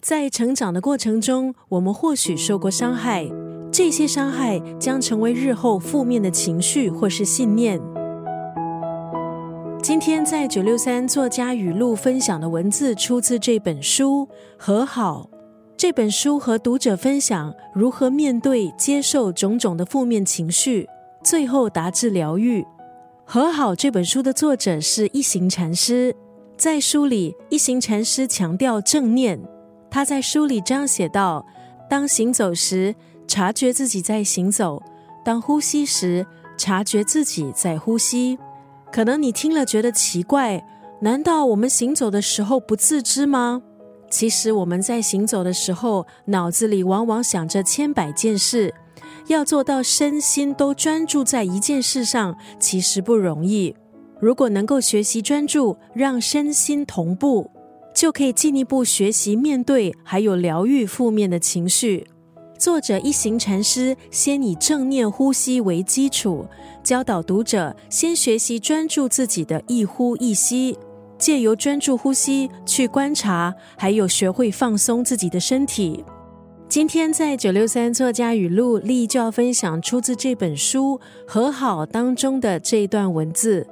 在成长的过程中，我们或许受过伤害，这些伤害将成为日后负面的情绪或是信念。今天在九六三作家语录分享的文字出自这本书《和好》。这本书和读者分享如何面对、接受种种的负面情绪，最后达至疗愈。《和好》这本书的作者是一行禅师，在书里，一行禅师强调正念。他在书里这样写道：当行走时，察觉自己在行走；当呼吸时，察觉自己在呼吸。可能你听了觉得奇怪，难道我们行走的时候不自知吗？其实我们在行走的时候，脑子里往往想着千百件事，要做到身心都专注在一件事上，其实不容易。如果能够学习专注，让身心同步。就可以进一步学习面对，还有疗愈负面的情绪。作者一行禅师先以正念呼吸为基础，教导读者先学习专注自己的一呼一吸，借由专注呼吸去观察，还有学会放松自己的身体。今天在九六三作家语录立就要分享出自这本书《和好》当中的这一段文字：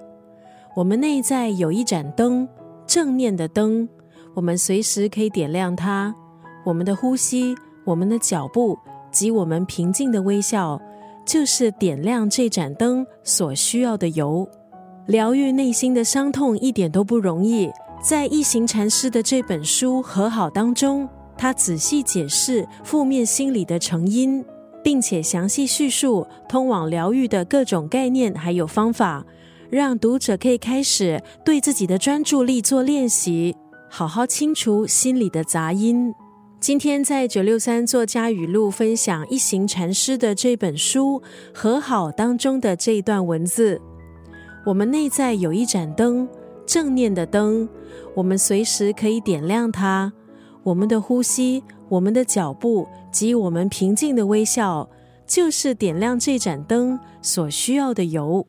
我们内在有一盏灯，正念的灯。我们随时可以点亮它。我们的呼吸、我们的脚步及我们平静的微笑，就是点亮这盏灯所需要的油。疗愈内心的伤痛一点都不容易。在一行禅师的这本书《和好》当中，他仔细解释负面心理的成因，并且详细叙述通往疗愈的各种概念还有方法，让读者可以开始对自己的专注力做练习。好好清除心里的杂音。今天在九六三作家语录分享一行禅师的这本书《和好》当中的这一段文字：我们内在有一盏灯，正念的灯，我们随时可以点亮它。我们的呼吸、我们的脚步及我们平静的微笑，就是点亮这盏灯所需要的油。